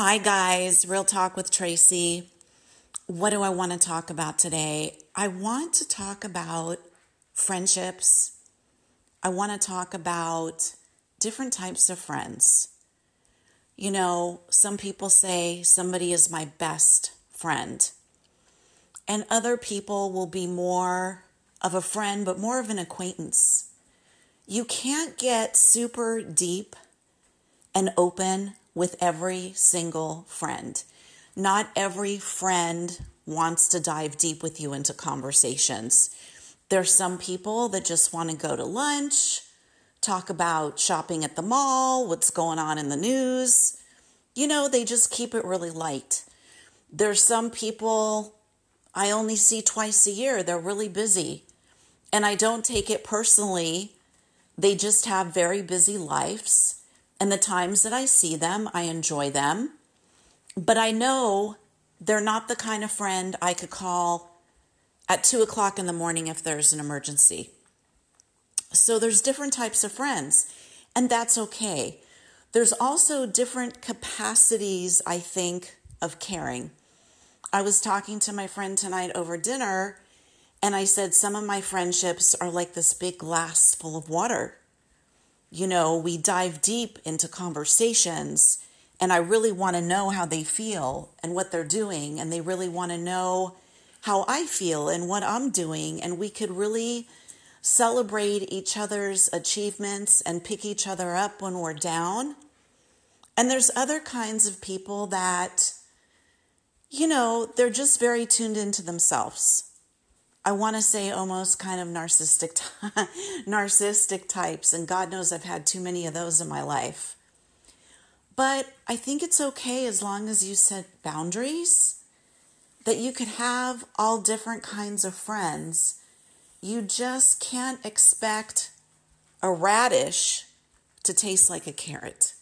Hi, guys. Real Talk with Tracy. What do I want to talk about today? I want to talk about friendships. I want to talk about different types of friends. You know, some people say somebody is my best friend, and other people will be more of a friend, but more of an acquaintance. You can't get super deep and open with every single friend. Not every friend wants to dive deep with you into conversations. There's some people that just want to go to lunch, talk about shopping at the mall, what's going on in the news. You know, they just keep it really light. There's some people I only see twice a year. They're really busy. And I don't take it personally. They just have very busy lives and the times that I see them, I enjoy them. But I know they're not the kind of friend I could call at two o'clock in the morning if there's an emergency. So there's different types of friends, and that's okay. There's also different capacities, I think, of caring. I was talking to my friend tonight over dinner, and I said some of my friendships are like this big glass full of water you know, we dive deep into conversations and I really want to know how they feel and what they're doing. And they really want to know how I feel and what I'm doing. And we could really celebrate each other's achievements and pick each other up when we're down. And there's other kinds of people that, you know, they're just very tuned into themselves. I want to say almost kind of narcissistic narcissistic types and God knows I've had too many of those in my life. But I think it's okay as long as you set boundaries that you could have all different kinds of friends. You just can't expect a radish to taste like a carrot.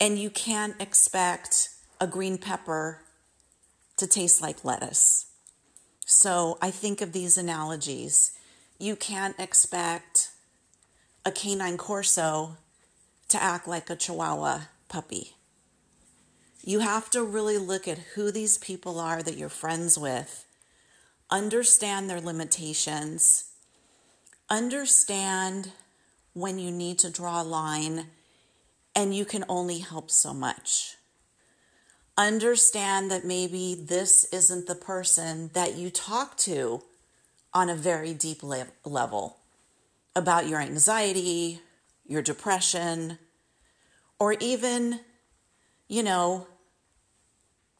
And you can't expect a green pepper to taste like lettuce. So I think of these analogies. You can't expect a Cane Corso to act like a chihuahua puppy. You have to really look at who these people are that you're friends with, understand their limitations, understand when you need to draw a line, and you can only help so much understand that maybe this isn't the person that you talk to on a very deep le- level about your anxiety, your depression, or even, you know,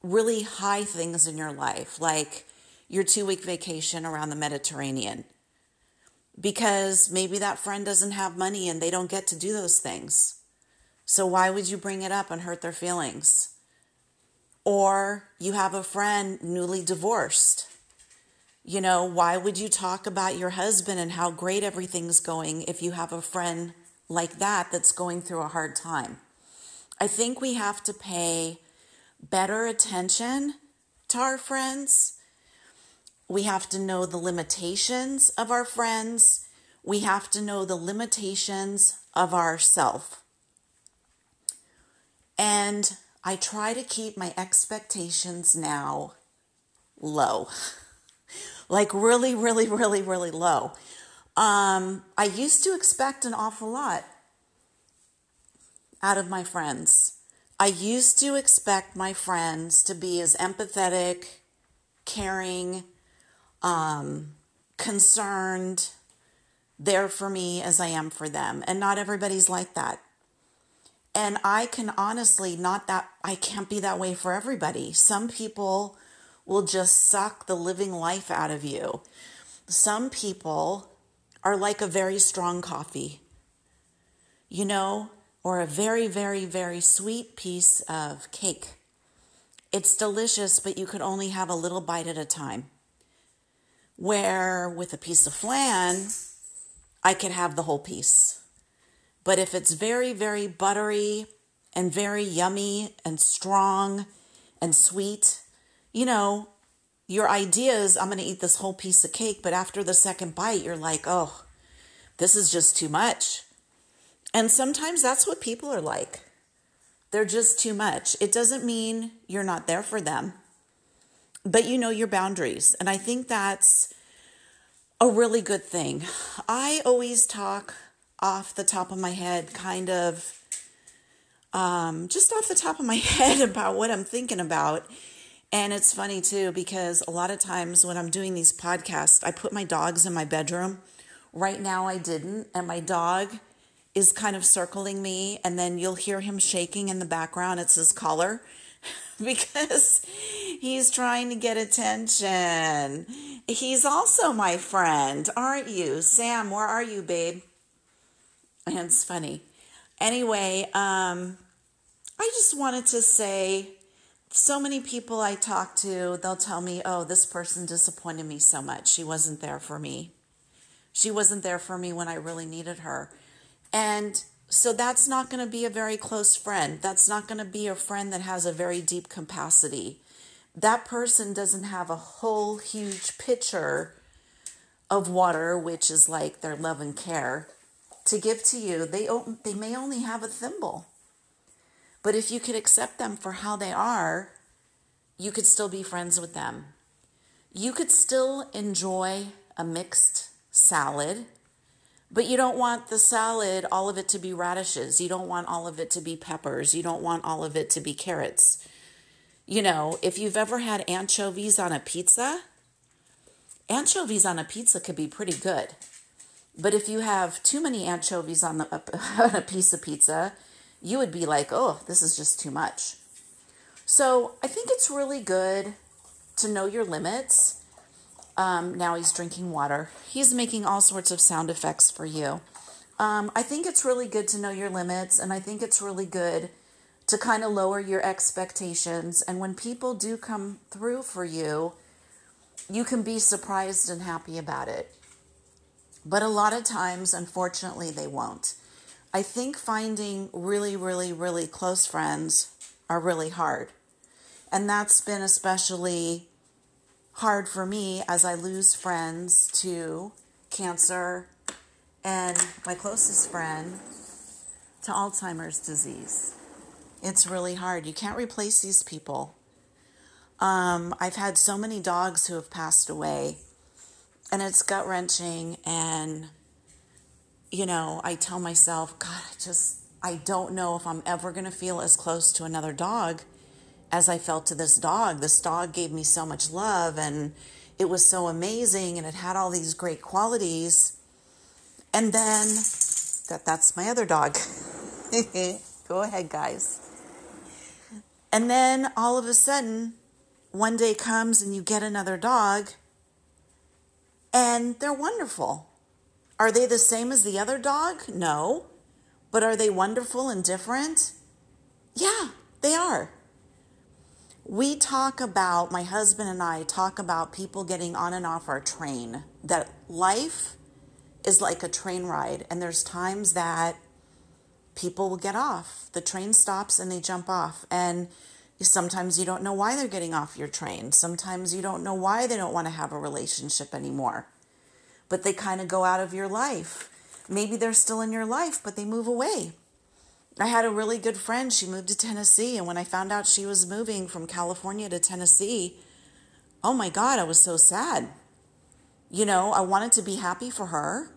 really high things in your life, like your two week vacation around the Mediterranean. Because maybe that friend doesn't have money and they don't get to do those things. So why would you bring it up and hurt their feelings? Or you have a friend newly divorced. You know, why would you talk about your husband and how great everything's going if you have a friend like that that's going through a hard time? I think we have to pay better attention to our friends. We have to know the limitations of our friends. We have to know the limitations of ourself. And I try to keep my expectations now low. like really, really, really, really low. Um, I used to expect an awful lot out of my friends. I used to expect my friends to be as empathetic, caring, um, concerned, there for me as I am for them. And not everybody's like that. And I can honestly not that, I can't be that way for everybody. Some people will just suck the living life out of you. Some people are like a very strong coffee, you know, or a very, very, very sweet piece of cake. It's delicious, but you could only have a little bite at a time. Where with a piece of flan, I could have the whole piece. But if it's very, very buttery and very yummy and strong and sweet, you know, your idea is I'm going to eat this whole piece of cake, but after the second bite, you're like, oh, this is just too much. And sometimes that's what people are like. They're just too much. It doesn't mean you're not there for them, but you know your boundaries. And I think that's a really good thing. I always talk off the top of my head, kind of um, just off the top of my head about what I'm thinking about. And it's funny too, because a lot of times when I'm doing these podcasts, I put my dogs in my bedroom. Right now, I didn't. And my dog is kind of circling me, and then you'll hear him shaking in the background. It's his collar because he's trying to get attention. He's also my friend, aren't you? Sam, where are you, babe? It's funny. Anyway, um, I just wanted to say so many people I talk to, they'll tell me, oh, this person disappointed me so much. She wasn't there for me. She wasn't there for me when I really needed her. And so that's not going to be a very close friend. That's not going to be a friend that has a very deep capacity. That person doesn't have a whole huge pitcher of water, which is like their love and care, to give to you. They, they may only have a thimble. But if you could accept them for how they are, you could still be friends with them. You could still enjoy a mixed salad but you don't want the salad, all of it to be radishes. You don't want all of it to be peppers. You don't want all of it to be carrots. You know, if you've ever had anchovies on a pizza, anchovies on a pizza could be pretty good. But if you have too many anchovies on, the, on a piece of pizza, you would be like, oh, this is just too much. So I think it's really good to know your limits um, now he's drinking water. He's making all sorts of sound effects for you. Um, I think it's really good to know your limits, and I think it's really good to kind of lower your expectations. And when people do come through for you, you can be surprised and happy about it. But a lot of times, unfortunately, they won't. I think finding really, really, really close friends are really hard. And that's been especially hard for me as I lose friends to cancer and my closest friend to Alzheimer's disease. It's really hard. You can't replace these people. Um, I've had so many dogs who have passed away, and it's gut wrenching. And, you know, I tell myself, God, I just, I don't know if I'm ever going to feel as close to another dog as I felt to this dog. This dog gave me so much love and it was so amazing and it had all these great qualities. And then that that's my other dog. Go ahead, guys. And then all of a sudden, one day comes and you get another dog and they're wonderful. Are they the same as the other dog? No. But are they wonderful and different? Yeah, they are we talk about, my husband and I talk about people getting on and off our train, that life is like a train ride, and there's times that people will get off. The train stops and they jump off. And sometimes you don't know why they're getting off your train. Sometimes you don't know why they don't want to have a relationship anymore. But they kind of go out of your life. Maybe they're still in your life, but they move away. I had a really good friend. She moved to Tennessee. And when I found out she was moving from California to Tennessee, oh my God, I was so sad. You know, I wanted to be happy for her,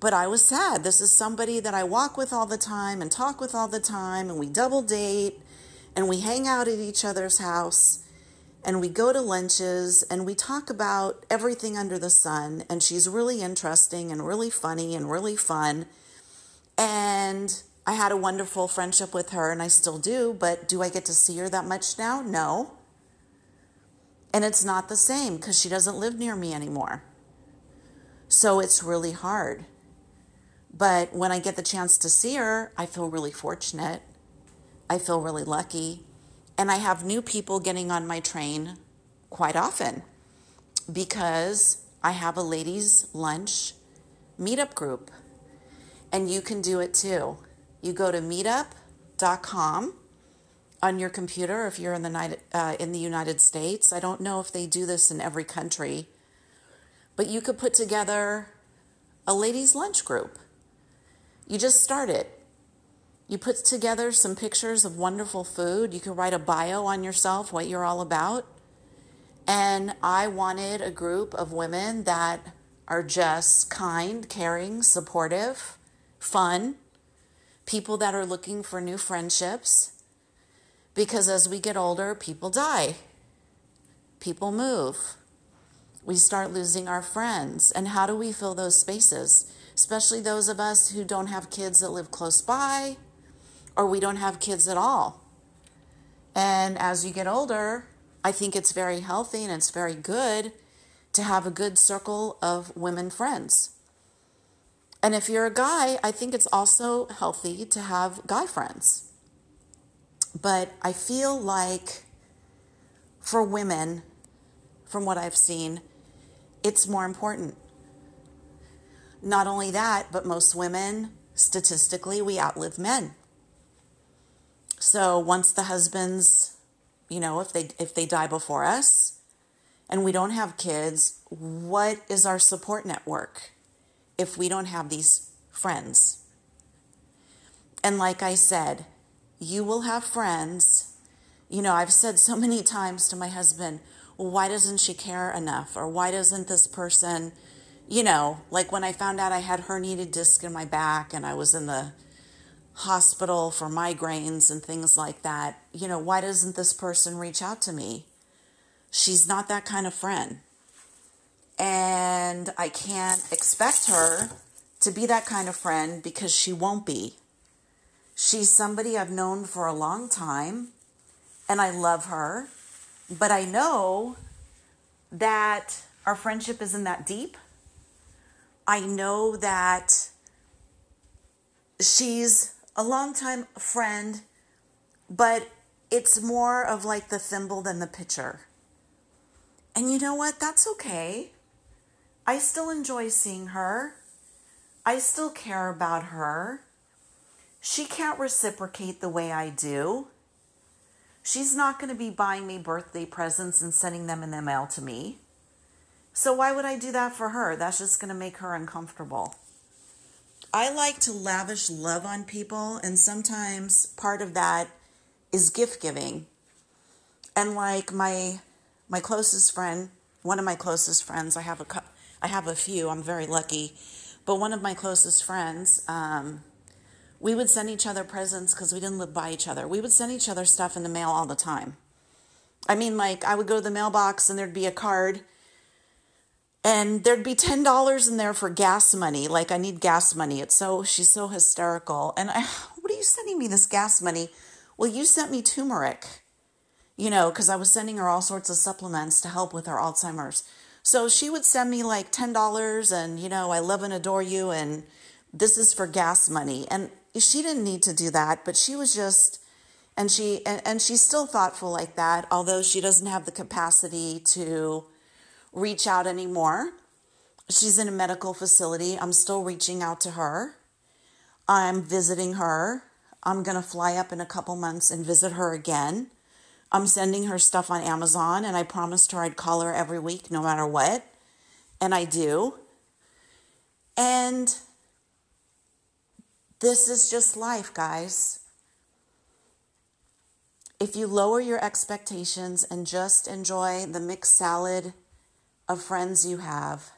but I was sad. This is somebody that I walk with all the time and talk with all the time, and we double date and we hang out at each other's house and we go to lunches and we talk about everything under the sun. And she's really interesting and really funny and really fun. And I had a wonderful friendship with her and I still do, but do I get to see her that much now? No. And it's not the same because she doesn't live near me anymore. So it's really hard. But when I get the chance to see her, I feel really fortunate. I feel really lucky. And I have new people getting on my train quite often because I have a ladies' lunch meetup group. And you can do it too. You go to meetup.com on your computer if you're in the, uh, in the United States. I don't know if they do this in every country, but you could put together a ladies' lunch group. You just start it. You put together some pictures of wonderful food. You could write a bio on yourself, what you're all about. And I wanted a group of women that are just kind, caring, supportive, fun, people that are looking for new friendships. Because as we get older, people die, people move, we start losing our friends. And how do we fill those spaces? Especially those of us who don't have kids that live close by or we don't have kids at all. And as you get older, I think it's very healthy and it's very good to have a good circle of women friends. And if you're a guy, I think it's also healthy to have guy friends. But I feel like for women, from what I've seen, it's more important. Not only that, but most women, statistically, we outlive men. So once the husbands, you know, if they if they die before us and we don't have kids, what is our support network if we don't have these friends? And like I said, you will have friends. You know, I've said so many times to my husband, well, why doesn't she care enough? Or why doesn't this person, you know, like when I found out I had herniated disc in my back and I was in the hospital for migraines and things like that, you know, why doesn't this person reach out to me? She's not that kind of friend. And I can't expect her to be that kind of friend because she won't be. She's somebody I've known for a long time and I love her but I know that our friendship isn't that deep. I know that she's a longtime friend, but it's more of like the thimble than the pitcher. And you know what? That's okay. I still enjoy seeing her. I still care about her. She can't reciprocate the way I do. She's not going to be buying me birthday presents and sending them in the mail to me. So why would I do that for her? That's just going to make her uncomfortable. I like to lavish love on people, and sometimes part of that is gift giving. And like my my closest friend, one of my closest friends, I have a I have a few. I'm very lucky, but one of my closest friends, um, we would send each other presents because we didn't live by each other. We would send each other stuff in the mail all the time. I mean, like, I would go to the mailbox and there'd be a card and there'd be $10 in there for gas money. Like, I need gas money. It's so, she's so hysterical. And I, what are you sending me this gas money? Well, you sent me turmeric, you know, because I was sending her all sorts of supplements to help with her Alzheimer's. So she would send me like $10 and, you know, I love and adore you and this is for gas money. And she didn't need to do that, but she was just, and she, and, and she's still thoughtful like that, although she doesn't have the capacity to reach out anymore. She's in a medical facility. I'm still reaching out to her. I'm visiting her. I'm going to fly up in a couple months and visit her again. I'm sending her stuff on Amazon, and I promised her I'd call her every week no matter what. And I do. And this is just life, guys. If you lower your expectations and just enjoy the mixed salad of friends you have,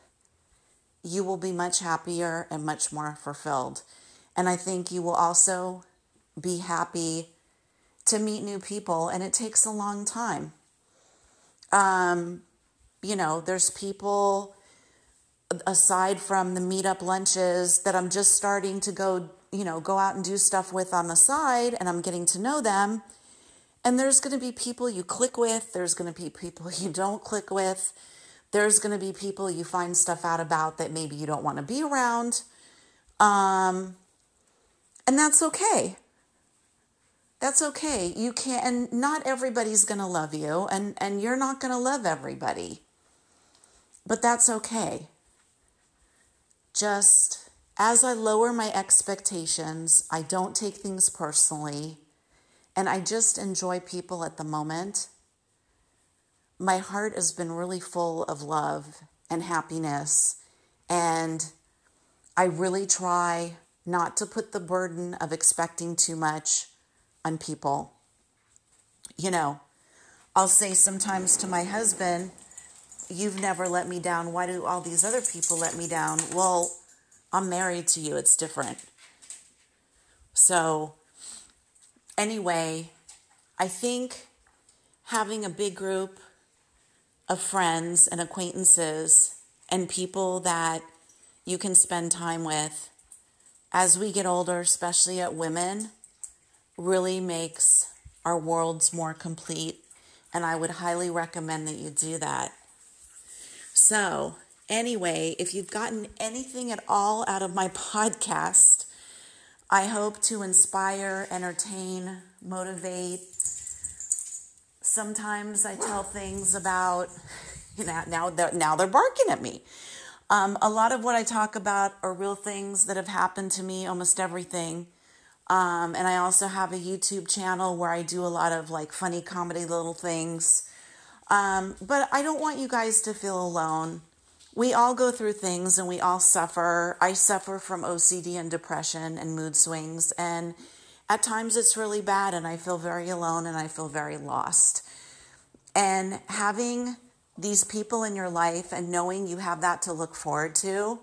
you will be much happier and much more fulfilled. And I think you will also be happy to meet new people, and it takes a long time. Um, you know, there's people aside from the meetup lunches that I'm just starting to go you know, go out and do stuff with on the side and I'm getting to know them. And there's going to be people you click with, there's going to be people you don't click with. There's going to be people you find stuff out about that maybe you don't want to be around. Um, and that's okay. That's okay. You can't, and not everybody's going to love you, and, and you're not going to love everybody. But that's okay. Just as I lower my expectations, I don't take things personally, and I just enjoy people at the moment. My heart has been really full of love and happiness, and I really try not to put the burden of expecting too much on people. You know, I'll say sometimes to my husband, You've never let me down. Why do all these other people let me down? Well, I'm married to you. It's different. So, anyway, I think having a big group of friends and acquaintances and people that you can spend time with as we get older, especially at women, really makes our worlds more complete. And I would highly recommend that you do that. So, anyway, if you've gotten anything at all out of my podcast, I hope to inspire, entertain, motivate. Sometimes I tell things about, you know, now they're, now they're barking at me. Um, a lot of what I talk about are real things that have happened to me, almost everything. Um, and I also have a YouTube channel where I do a lot of like funny comedy little things. Um, but I don't want you guys to feel alone. We all go through things and we all suffer. I suffer from OCD and depression and mood swings. And at times it's really bad and I feel very alone and I feel very lost. And having these people in your life and knowing you have that to look forward to,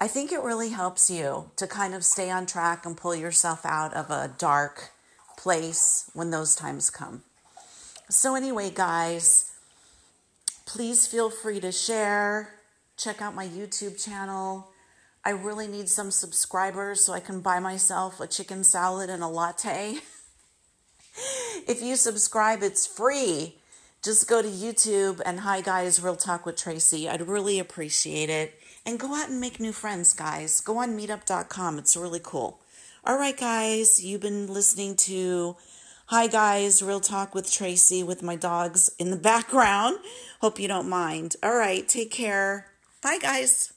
I think it really helps you to kind of stay on track and pull yourself out of a dark place when those times come. So, anyway, guys, please feel free to share. Check out my YouTube channel. I really need some subscribers so I can buy myself a chicken salad and a latte. if you subscribe, it's free just go to YouTube and hi guys, Real Talk with Tracy. I'd really appreciate it. And go out and make new friends, guys. Go on meetup.com. It's really cool. All right, guys, you've been listening to Hi guys, Real Talk with Tracy with my dogs in the background. Hope you don't mind. All right, take care. Bye, guys.